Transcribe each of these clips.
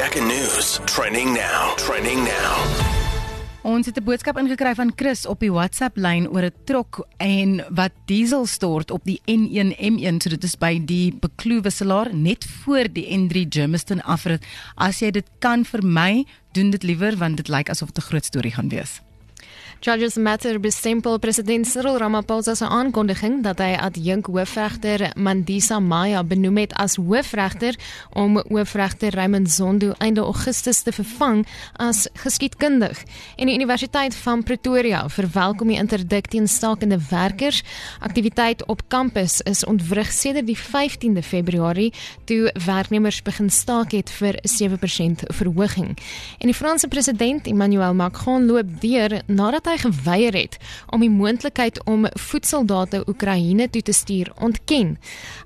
Lekker news. Trending now. Trending now. Ons het 'n boodskap ingekry van Chris op die WhatsApp lyn oor 'n trok en wat diesel stort op die N1 M1 so dit is by die Bekloo wisselaar net voor die N3 Germiston afrit. As jy dit kan vermy, doen dit liewer want dit lyk asof dit 'n groot storie gaan wees. Charges Matter bestempel president Cyril Ramaphosa se aankondiging dat hy adjunk hoofregter Mandisa Maya benoem het as hoofregter om hoofregter Raymond Zondo einde Augustus te vervang as geskiedkundig. En die Universiteit van Pretoria verwelkom die interdik teen stakende werkers. Aktiwiteit op kampus is ontwrig sedert die 15de Februarie toe werknemers begin staak het vir 7% verhoging. En die Franse president Emmanuel Macron loop deur nadat hy geweier het om die moontlikheid om voedseldate Oekraïne toe te stuur ontken.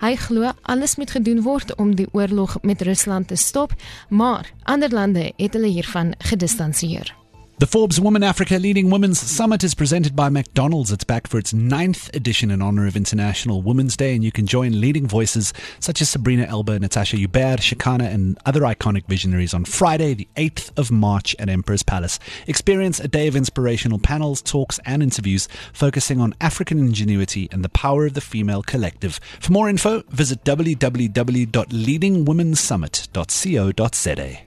Hy glo alles moet gedoen word om die oorlog met Rusland te stop, maar ander lande het hulle hiervan gedistansieer. The Forbes Woman Africa Leading Women's Summit is presented by McDonald's. It's back for its ninth edition in honor of International Women's Day, and you can join leading voices such as Sabrina Elba, Natasha Hubert, Shikana, and other iconic visionaries on Friday, the 8th of March at Emperor's Palace. Experience a day of inspirational panels, talks, and interviews focusing on African ingenuity and the power of the female collective. For more info, visit www.leadingwomensummit.co.za.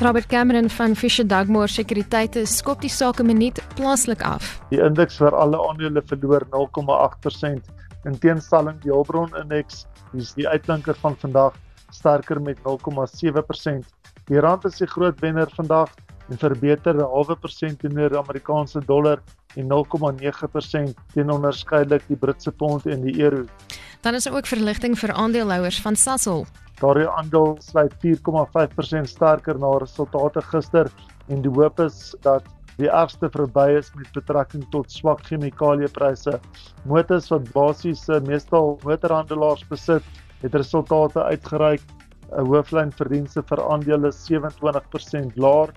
Robert Cameron van Fisher Dugmore Sekuriteite skop die sake minuut plaaslik af. Die indeks vir alle aandele verloor 0,8% in teenstelling die Hulbron indeks is die uitblinker van vandag sterker met 0,7%. Die rand is die groot wenner vandag en verbeter 'n halwe persent teenoor die Amerikaanse dollar en 0,9% teen onderskeidelik die Britse pond en die euro. Dan is daar ook verligting vir aandeelhouers van Sasol. Daardie aandeel sluit 4,5% sterker na resultate gister en die hoop is dat die ergste verby is met betrekking tot swak chemikaliepryse. Motors wat basies meestal motorhandelaars besit, het resultate uitgereik. 'n Hooflyn verdienste vir aandele 27% laer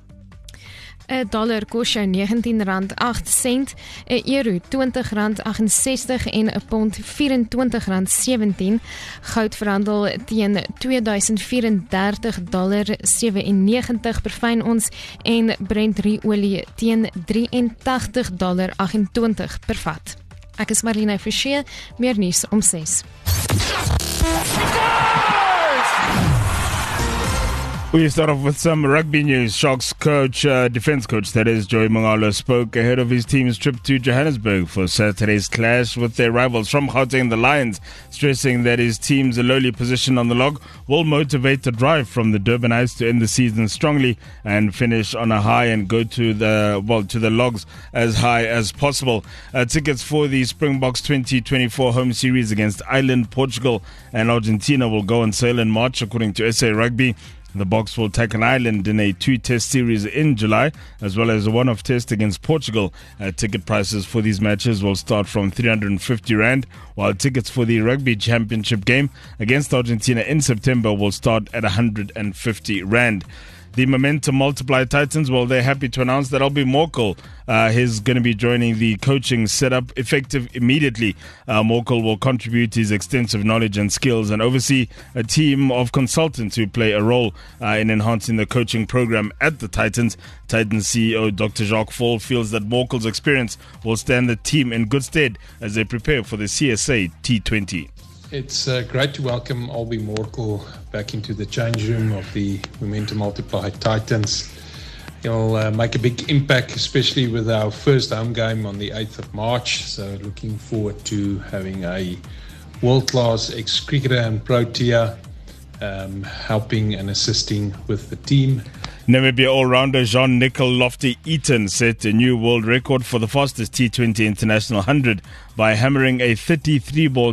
'n dollar kos jou R19.8, 'n euro R20.68 en 'n pond R24.17. Goud verhandel teen 2034 dollar 97 per fyn ons en Brent olie teen 83 dollar 28 per vat. Ek is Marlene Forsie, meer nuus om 6. We start off with some rugby news. Sharks coach, uh, defense coach, that is, Joey Mangalo, spoke ahead of his team's trip to Johannesburg for Saturday's clash with their rivals from Gauteng, the Lions, stressing that his team's lowly position on the log will motivate the drive from the Durbanites to end the season strongly and finish on a high and go to the well to the logs as high as possible. Uh, tickets for the Springboks 2024 home series against Ireland, Portugal, and Argentina will go on sale in March, according to SA Rugby. The Box will take an island in a two test series in July, as well as a one off test against Portugal. Uh, ticket prices for these matches will start from 350 Rand, while tickets for the Rugby Championship game against Argentina in September will start at 150 Rand the momentum multiply Titans. Well, they're happy to announce that Albie Morkel uh, is going to be joining the coaching setup effective immediately. Uh, Morkel will contribute his extensive knowledge and skills and oversee a team of consultants who play a role uh, in enhancing the coaching program at the Titans. Titans CEO Dr. Jacques Fall feels that Morkel's experience will stand the team in good stead as they prepare for the CSA T20. It's uh, great to welcome Albie Morkel back into the change room of the Momentum Multiplied Titans. He'll uh, make a big impact, especially with our first home game on the 8th of March. So, looking forward to having a world class ex cricketer and Protea um, helping and assisting with the team. Namibia all-rounder Jean Nicol Lofty Eaton set a new world record for the fastest T20 International 100 by hammering a 33 ball